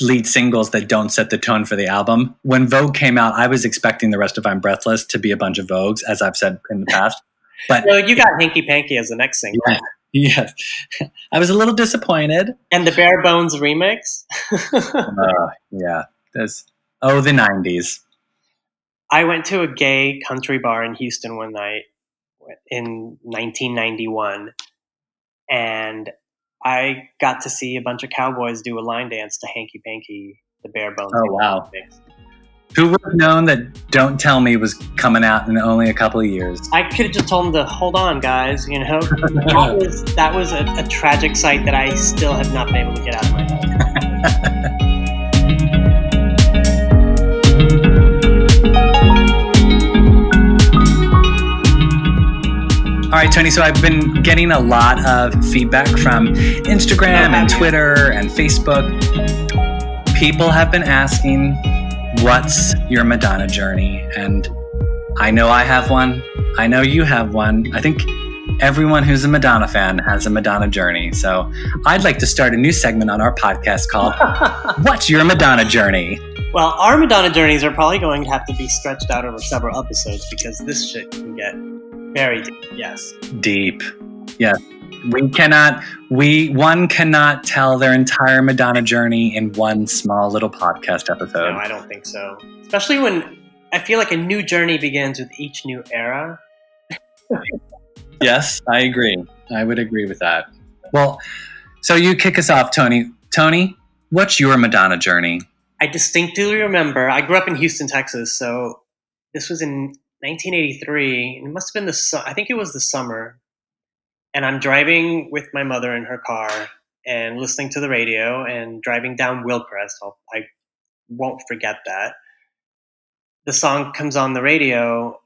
lead singles that don't set the tone for the album. When Vogue came out, I was expecting the rest of I'm Breathless to be a bunch of Vogues, as I've said in the past. But So you got Hanky Panky as the next single, yeah, yes, I was a little disappointed. and the Bare Bones remix. Uh, yeah. There's, oh, the 90s. I went to a gay country bar in Houston one night in 1991, and I got to see a bunch of cowboys do a line dance to Hanky Panky, the Bare Bones. Oh, wow. remix. Who would have known that Don't Tell Me was coming out in only a couple of years? I could have just told them to hold on, guys. You know, that was that was a, a tragic sight that I still have not been able to get out of my head. All right, Tony. So I've been getting a lot of feedback from Instagram and Twitter and Facebook. People have been asking, what's your Madonna journey? And I know I have one. I know you have one. I think everyone who's a Madonna fan has a Madonna journey. So I'd like to start a new segment on our podcast called What's Your Madonna Journey? well, our Madonna journeys are probably going to have to be stretched out over several episodes because this shit can get very deep. Yes. Deep. Yes. We cannot, we, one cannot tell their entire Madonna journey in one small little podcast episode. No, I don't think so. Especially when I feel like a new journey begins with each new era. Yes, I agree. I would agree with that. Well, so you kick us off, Tony. Tony, what's your Madonna journey? I distinctly remember I grew up in Houston, Texas, so this was in 1983. It must have been the I think it was the summer, and I'm driving with my mother in her car and listening to the radio and driving down Wilcrest. I'll, I won't forget that. The song comes on the radio,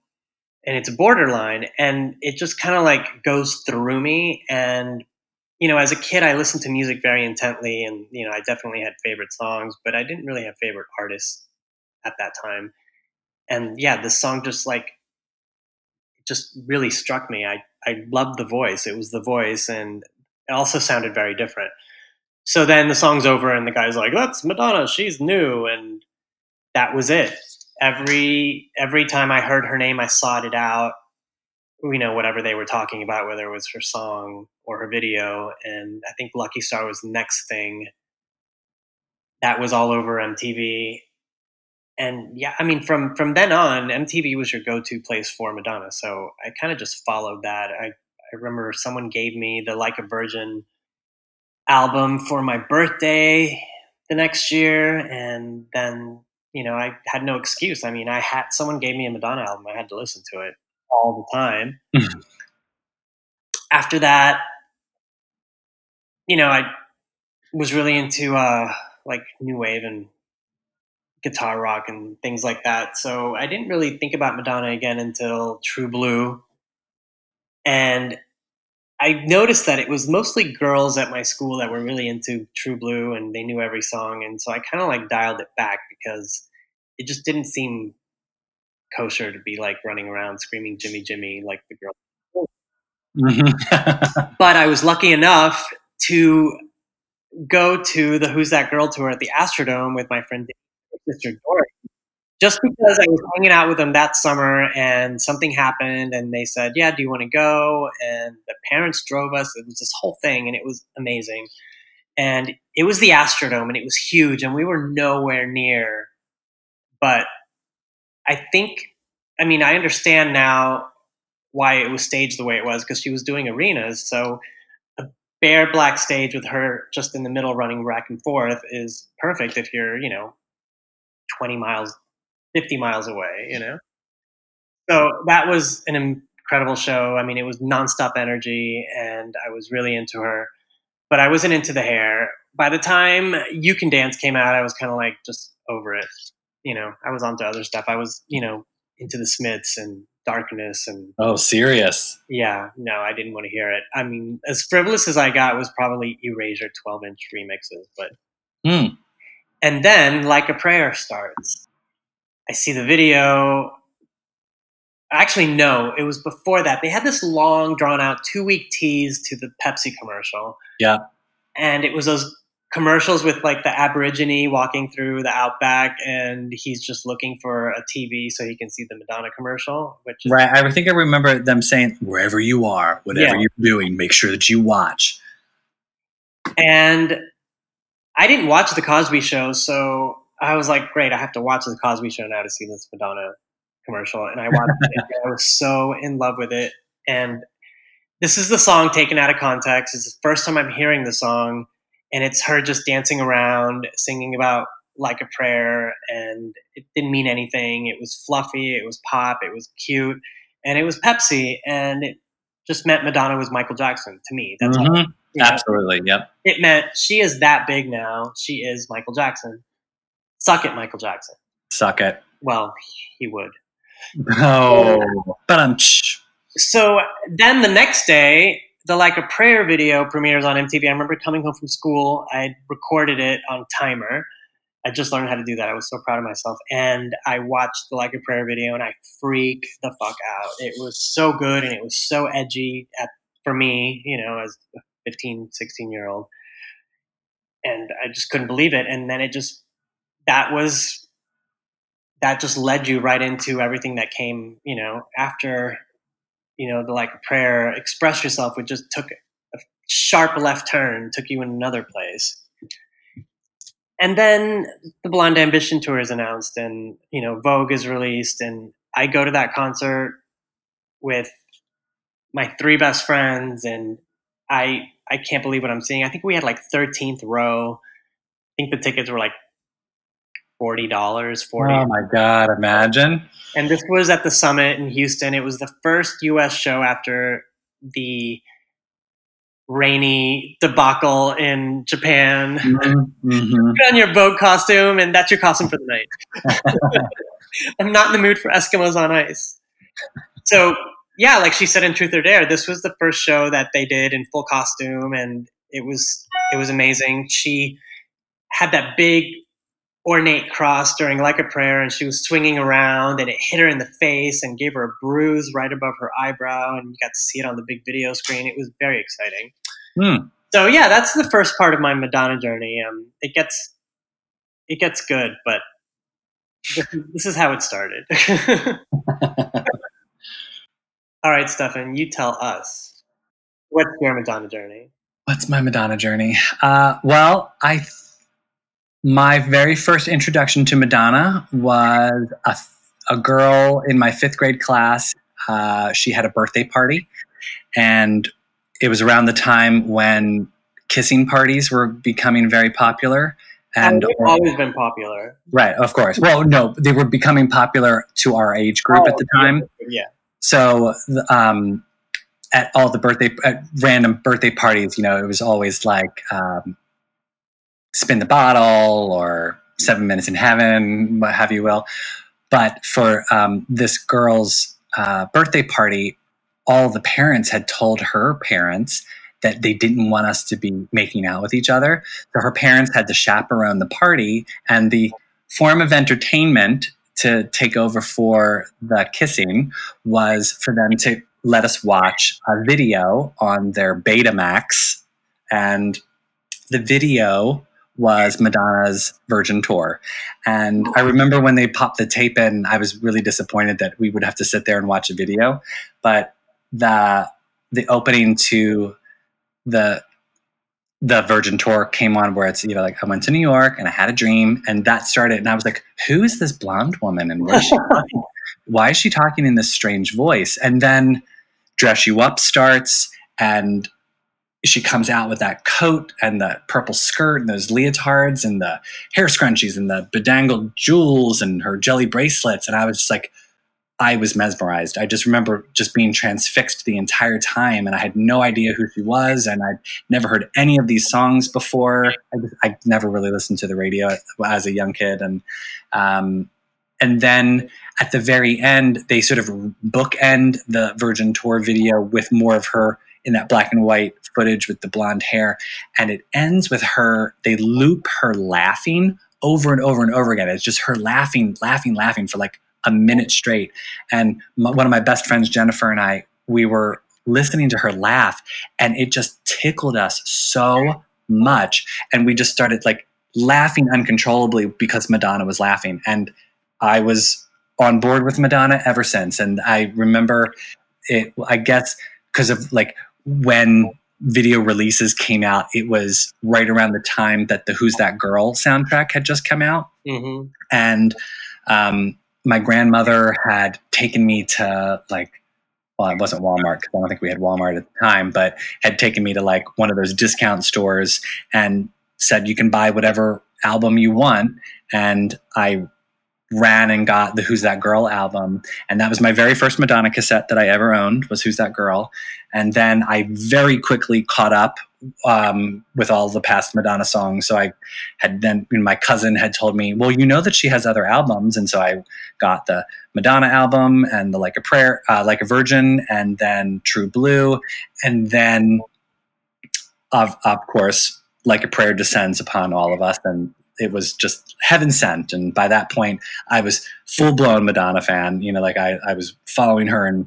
and it's Borderline, and it just kind of like goes through me and you know, as a kid, I listened to music very intently, and you know, I definitely had favorite songs, but I didn't really have favorite artists at that time. And yeah, this song just like just really struck me. I I loved the voice. It was the voice, and it also sounded very different. So then the song's over, and the guy's like, "That's Madonna. She's new," and that was it. Every every time I heard her name, I sought it out you know whatever they were talking about whether it was her song or her video and i think lucky star was the next thing that was all over mtv and yeah i mean from from then on mtv was your go-to place for madonna. So i kind of just followed that. I i remember someone gave me the like a virgin album for my birthday the next year. And then you know i had no excuse. I mean i had someone gave me a madonna album. I had to listen to it all the time. after that, you know, I was really into uh, like new wave and guitar rock and things like that. So I didn't really think about Madonna again until True Blue. And I noticed that it was mostly girls at my school that were really into True Blue and they knew every song. And so I kind of like dialed it back because it just didn't seem kosher to be like running around screaming Jimmy Jimmy like the girl. Mhm. But I was lucky enough to go to the Who's That Girl tour at the Astrodome with my friend Sister Dory. Just because I was hanging out with them that summer and something happened and they said, Yeah, do you want to go? And the parents drove us. It was this whole thing and it was amazing. And it was the Astrodome and it was huge and we were nowhere near. But I think, I mean, I understand now why it was staged the way it was because she was doing arenas. So a bare black stage with her just in the middle running back and forth is perfect if you're, you know, 20 miles, 50 miles away, you know? So that was an incredible show. I mean, it was nonstop energy and I was really into her, but I wasn't into the hair. By the time You Can Dance came out, I was kind of like just over it. You know, I was onto other stuff. I was, you know, into the Smiths and Darkness and oh, serious. yeah, no, I didn't want to hear it. I mean, as frivolous as I got was probably Erasure 12 inch remixes, but Hmm. And then Like a Prayer starts. I see the video. Actually, no, it was before that. They had this long, drawn out two week tease to the Pepsi commercial. Yeah. And it was those commercials with like the Aborigine walking through the outback and he's just looking for a TV so he can see the Madonna commercial, which is Right. I think I remember them saying, wherever you are, whatever Yeah. you're doing, make sure that you watch. And I didn't watch the Cosby Show, so I was like, great, I have to watch the Cosby Show now to see this Madonna commercial. And I watched it. And I was so in love with it. And this is the song taken out of context. It's the first time I'm hearing the song, and it's her just dancing around, singing about like a prayer, and it didn't mean anything. It was fluffy, it was pop, it was cute, and it was Pepsi, and it just meant Madonna was Michael Jackson to me. That's all. Mm-hmm. You know? Absolutely. Yep. it meant she is that big now. She is Michael Jackson. Suck it, Michael Jackson. Suck it. Well, he would. Oh. So then the next day, the Like a Prayer video premieres on MTV. I remember coming home from school. I recorded it on timer. I just learned how to do that. I was so proud of myself. And I watched the Like a Prayer video and I freaked the fuck out. It was so good and it was so edgy at, for me, you know, as a 15, 16 year old. And I just couldn't believe it. And then it just, that was, that just led you right into everything that came, you know, after, you know, the Like Prayer, Express Yourself, which just took a sharp left turn, took you in another place and then the Blonde Ambition tour is announced, and you know Vogue is released, and I go to that concert with my three best friends, and I I can't believe what I'm seeing. I think we had like 13th row. I think the tickets were like forty dollars, forty. oh my God, imagine. And this was at the Summit in Houston. It was the first U.S. show after the rainy debacle in Japan. Mhm. put on your boat costume and that's your costume for the night. I'm not in the mood for Eskimos on ice. So yeah, like she said in Truth or Dare, this was the first show that they did in full costume and it was it was amazing. She had that big ornate cross during like a prayer and she was swinging around and it hit her in the face and gave her a bruise right above her eyebrow and you got to see it on the big video screen. It was very exciting. Hmm. So yeah, that's the first part of my Madonna journey. Um, it gets it gets good, but this, this is how it started. All right, Stefan, you tell us what's your Madonna journey. What's my Madonna journey? Uh, well, I my very first introduction to Madonna was a, a girl in my fifth grade class. Uh, she had a birthday party, and it was around the time when kissing parties were becoming very popular. And they've always been popular. right, of course. Well, no, they were becoming popular to our age group at the Oh, time. Yeah, So, um, at all the birthday at random birthday parties, you know, it was always like um, spin the bottle or seven minutes in heaven, what have you will. But for um, this girl's uh, birthday party, all the parents had told her parents that they didn't want us to be making out with each other. So her parents had to chaperone the party, and the form of entertainment to take over for the kissing was for them to let us watch a video on their Betamax, and the video was Madonna's Virgin Tour. And I remember when they popped the tape in, I was really disappointed that we would have to sit there and watch a video. But the the opening to the the Virgin Tour came on where it's you know like I went to New York and I had a dream and that started and I was like, who is this blonde woman and where is she why is she talking in this strange voice? And then Dress You Up starts and she comes out with that coat and the purple skirt and those leotards and the hair scrunchies and the bedangled jewels and her jelly bracelets. And I was just like, I was mesmerized. I just remember just being transfixed the entire time, and I had no idea who she was, and I'd never heard any of these songs before. I, I never really listened to the radio as a young kid, and um, and then at the very end, they sort of bookend the Virgin Tour video with more of her in that black and white footage with the blonde hair, and it ends with her. They loop her laughing over and over and over again. It's just her laughing, laughing, laughing for like a minute straight. And my, one of my best friends, Jennifer, and I, we were listening to her laugh, and it just tickled us so much. And we just started like laughing uncontrollably because Madonna was laughing. And I was on board with Madonna ever since. And I remember it, I guess, because of like when video releases came out, it was right around the time that the Who's That Girl soundtrack had just come out. Mm-hmm. And um, my grandmother had taken me to like well, it wasn't Walmart because I don't think we had Walmart at the time, but had taken me to like one of those discount stores and said you can buy whatever album you want. And I ran and got the Who's That Girl album, and that was my very first Madonna cassette that I ever owned was Who's That Girl. And then I very quickly caught up um, with all the past Madonna songs. So I had then my cousin had told me, well, you know that she has other albums, and so I got the Madonna album and the Like a Prayer, uh, Like a Virgin, and then True Blue, and then of of course Like a Prayer descends upon all of us, and it was just heaven sent. And by that point, I was full blown Madonna fan. You know, like I, I was following her and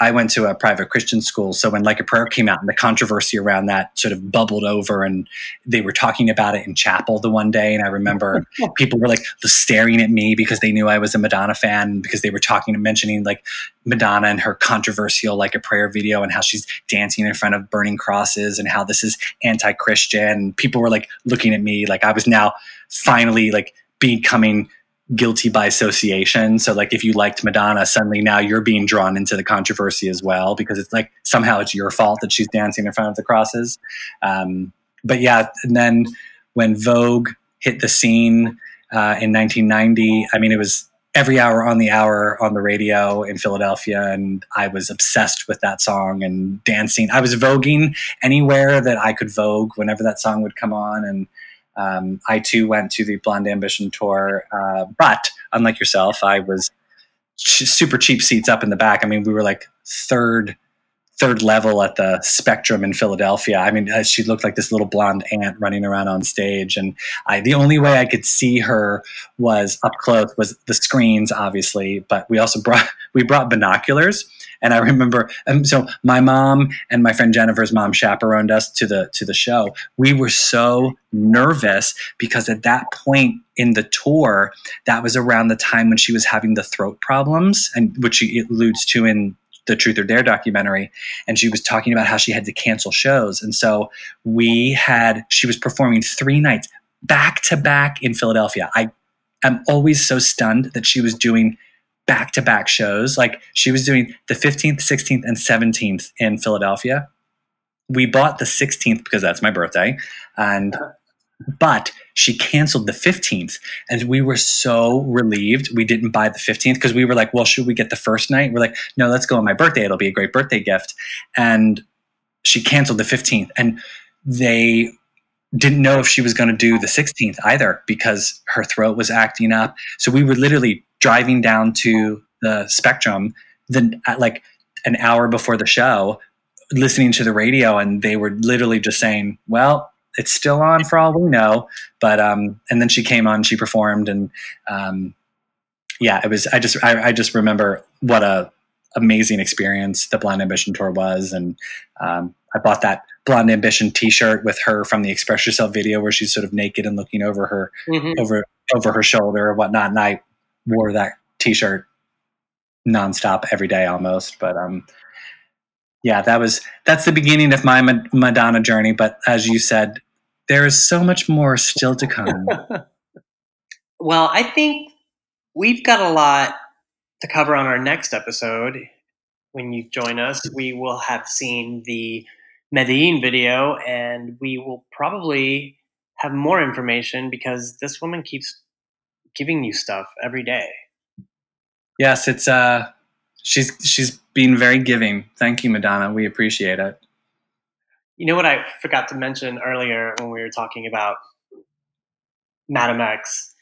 I went to a private Christian school. So when Like a Prayer came out and the controversy around that sort of bubbled over and they were talking about it in chapel the one day. And I remember people were like staring at me because they knew I was a Madonna fan because they were talking and mentioning like Madonna and her controversial Like a Prayer video and how she's dancing in front of burning crosses and how this is anti-Christian. People were like looking at me like I was now finally like becoming guilty by association. So like if you liked Madonna, suddenly now you're being drawn into the controversy as well because it's like somehow it's your fault that she's dancing in front of the crosses. Um, but yeah, and then when Vogue hit the scene uh, in 1990, I mean it was every hour on the hour on the radio in Philadelphia, and I was obsessed with that song and dancing. I was voguing anywhere that I could vogue whenever that song would come on, and um, I too went to the Blonde Ambition tour, uh, but unlike yourself, I was ch- super cheap seats up in the back. I mean, we were like third third level at the Spectrum in Philadelphia. I mean, uh, she looked like this little blonde ant running around on stage, and I the only way I could see her was up close was the screens, obviously, but we also brought we brought binoculars. And I remember, um, so my mom and my friend Jennifer's mom chaperoned us to the to the show. We were so nervous because at that point in the tour, that was around the time when she was having the throat problems, and which she alludes to in the Truth or Dare documentary, and she was talking about how she had to cancel shows. And so we had, she was performing three nights back to back in Philadelphia. I am always so stunned that she was doing back to back shows. Like she was doing the 15th, 16th, and 17th in Philadelphia. We bought the 16th because that's my birthday. And but she canceled the 15th and we were so relieved we didn't buy the 15th because we were like well should we get the first night we're like no let's go on my birthday it'll be a great birthday gift and she canceled the 15th and they didn't know if she was going to do the 16th either because her throat was acting up so we were literally driving down to the spectrum then at like an hour before the show listening to the radio and they were literally just saying well it's still on for all we know. But um, and then she came on, she performed, and um, yeah, it was. I just I, I just remember what a amazing experience the Blonde Ambition tour was, and um, I bought that Blonde Ambition T-shirt with her from the Express Yourself video, where she's sort of naked and looking over her Mhm. over over her shoulder or whatnot, and I wore that T-shirt nonstop every day almost. But um, yeah, that was that's the beginning of my Madonna journey. But as you said, there is so much more still to come. Well, I think we've got a lot to cover on our next episode. When you join us, we will have seen the Medellin video, and we will probably have more information because this woman keeps giving you stuff every day. yes, it's uh, she's she's been very giving. Thank you, Madonna. We appreciate it. You know what I forgot to mention earlier when we were talking about Madame X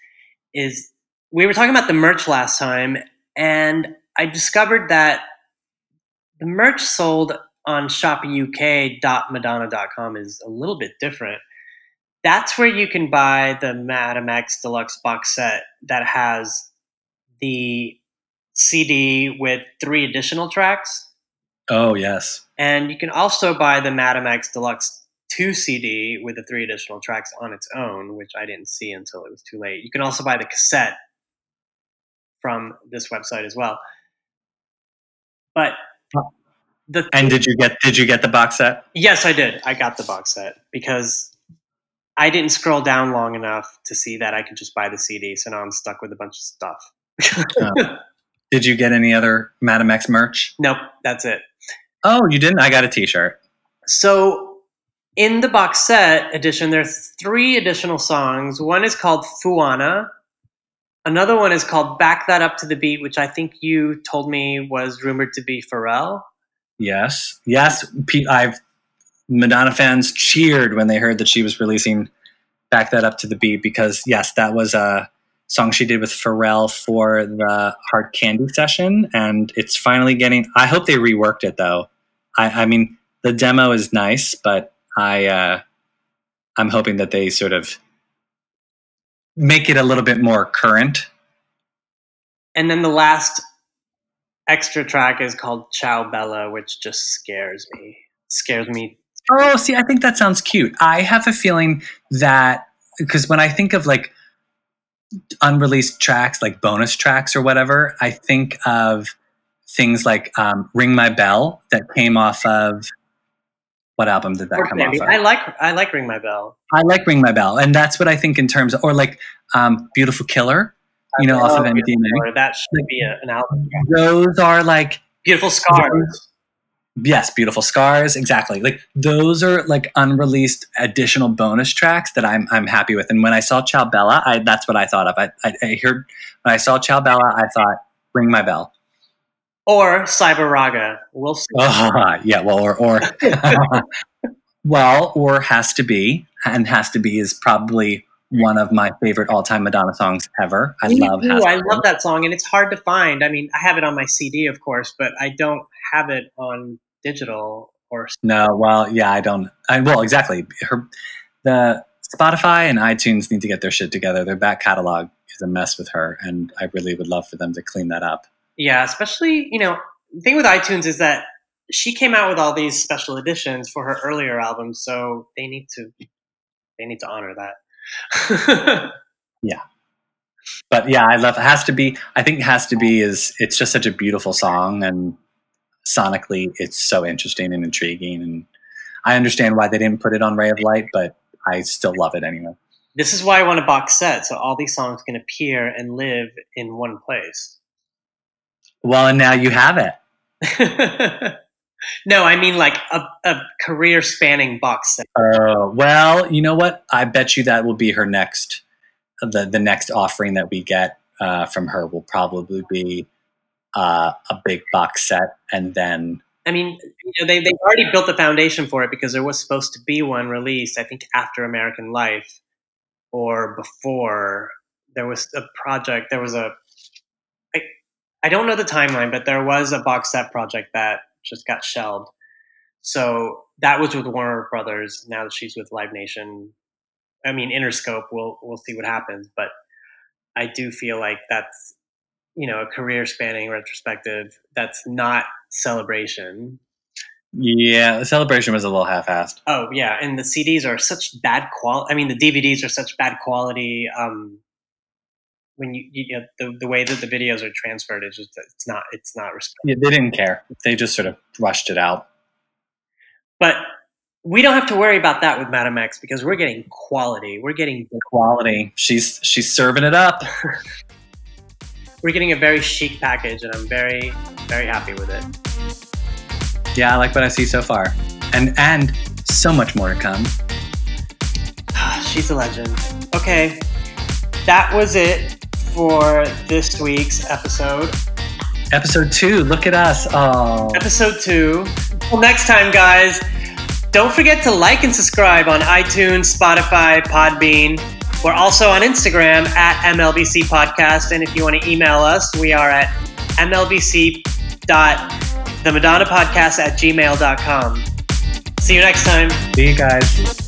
is we were talking about the merch last time, and I discovered that the merch sold on shopuk.madonna.com is a little bit different. That's where you can buy the Madame X Deluxe box set that has the CD with three additional tracks. Oh yes, And you can also buy the Madame X Deluxe 2 CD with the three additional tracks on its own, which I didn't see until it was too late. You can also buy the cassette from this website as well. But the and did you get did you get the box set? yes, I did. I got the box set because I didn't scroll down long enough to see that I could just buy the CD. So now I'm stuck with a bunch of stuff. Did you get any other Madame X merch? nope, that's it. Oh, you didn't. I got a T-shirt. So, in the box set edition, there are three additional songs. One is called Funana. Another one is called Back That Up to the Beat, which I think you told me was rumored to be Pharrell. Yes, yes. I've Madonna fans cheered when they heard that she was releasing "Back That Up to the Beat" because yes, that was a song she did with Pharrell for the Hard Candy session, and it's finally getting. I hope they reworked it though. I, I mean, the demo is nice, but I uh, I'm hoping that they sort of make it a little bit more current. And then the last extra track is called Ciao Bella, which just scares me. Scares me. Oh, see, I think that sounds cute. I have a feeling that because when I think of like unreleased tracks, like bonus tracks or whatever, I think of things like um, "Ring My Bell" that came off of what album did that come off of? I like I like Ring My Bell. I like "Ring My Bell," and that's what I think in terms of, or like um, "Beautiful Killer," you know, off of MDNA. Or that should be a, an album. Those are like Beautiful Scars. Yes, beautiful scars, exactly. Like those are like unreleased additional bonus tracks that I'm I'm happy with. And when I saw Ciao Bella, I, that's what I thought of. I, I, I heard when I saw Ciao Bella, I thought ring my bell. Or Cyber Raga. We'll see. Oh, yeah, well, or or well, or has to be, and has to be is probably one of my favorite all time Madonna songs ever. I Me love. too. Has to I love that song, and it's hard to find. I mean, I have it on my CD, of course, but I don't have it on digital or. No, well, yeah, I don't. I well, exactly. Her, the Spotify and iTunes need to get their shit together. Their back catalog is a mess with her, and I really would love for them to clean that up. Yeah, especially you know, the thing with iTunes is that she came out with all these special editions for her earlier albums, so they need to they need to honor that. Yeah. But yeah, I love. it Has to be. I think it has to be is. It's just such a beautiful song, and sonically, it's so interesting and intriguing. And I understand why they didn't put it on Ray of Light, but I still love it anyway. this is why I want a box set, so all these songs can appear and live in one place. Well, and now you have it. No, I mean like a, a career spanning box set. Oh well, you know what? I bet you that will be her next. The the next offering that we get uh, from her will probably be uh, a big box set, and then I mean, you know, they they've already built the foundation for it because there was supposed to be one released. I think after American Life or before. There was a project. There was a. I, I don't know the timeline, but there was a box set project that just got shelved. So that was with Warner Brothers. Now that she's with Live Nation, I mean Interscope. We'll we'll see what happens, but I do feel like that's you know a career spanning retrospective. That's not celebration. yeah, the celebration was a little half-assed. Oh yeah, and the CDs are such bad quality. I mean, the DVDs are such bad quality. Um, when you, you know the, the way that the videos are transferred, is just it's not it's not respect. Yeah, they didn't care. They just sort of rushed it out. But we don't have to worry about that with Madame X because we're getting quality. We're getting Quality. She's she's serving it up. we're getting a very chic package, and I'm very very happy with it. Yeah, I like what I see so far, and and so much more to come. She's a legend. Okay, that was it for this week's episode. Episode two. Look at us. Oh, Episode two. Well, next time, guys, don't forget to like and subscribe on iTunes, Spotify, Podbean. We're also on Instagram at MLBC Podcast. And if you want to email us, we are at mlbc.themadonnapodcast at gmail.com. See you next time. see you guys.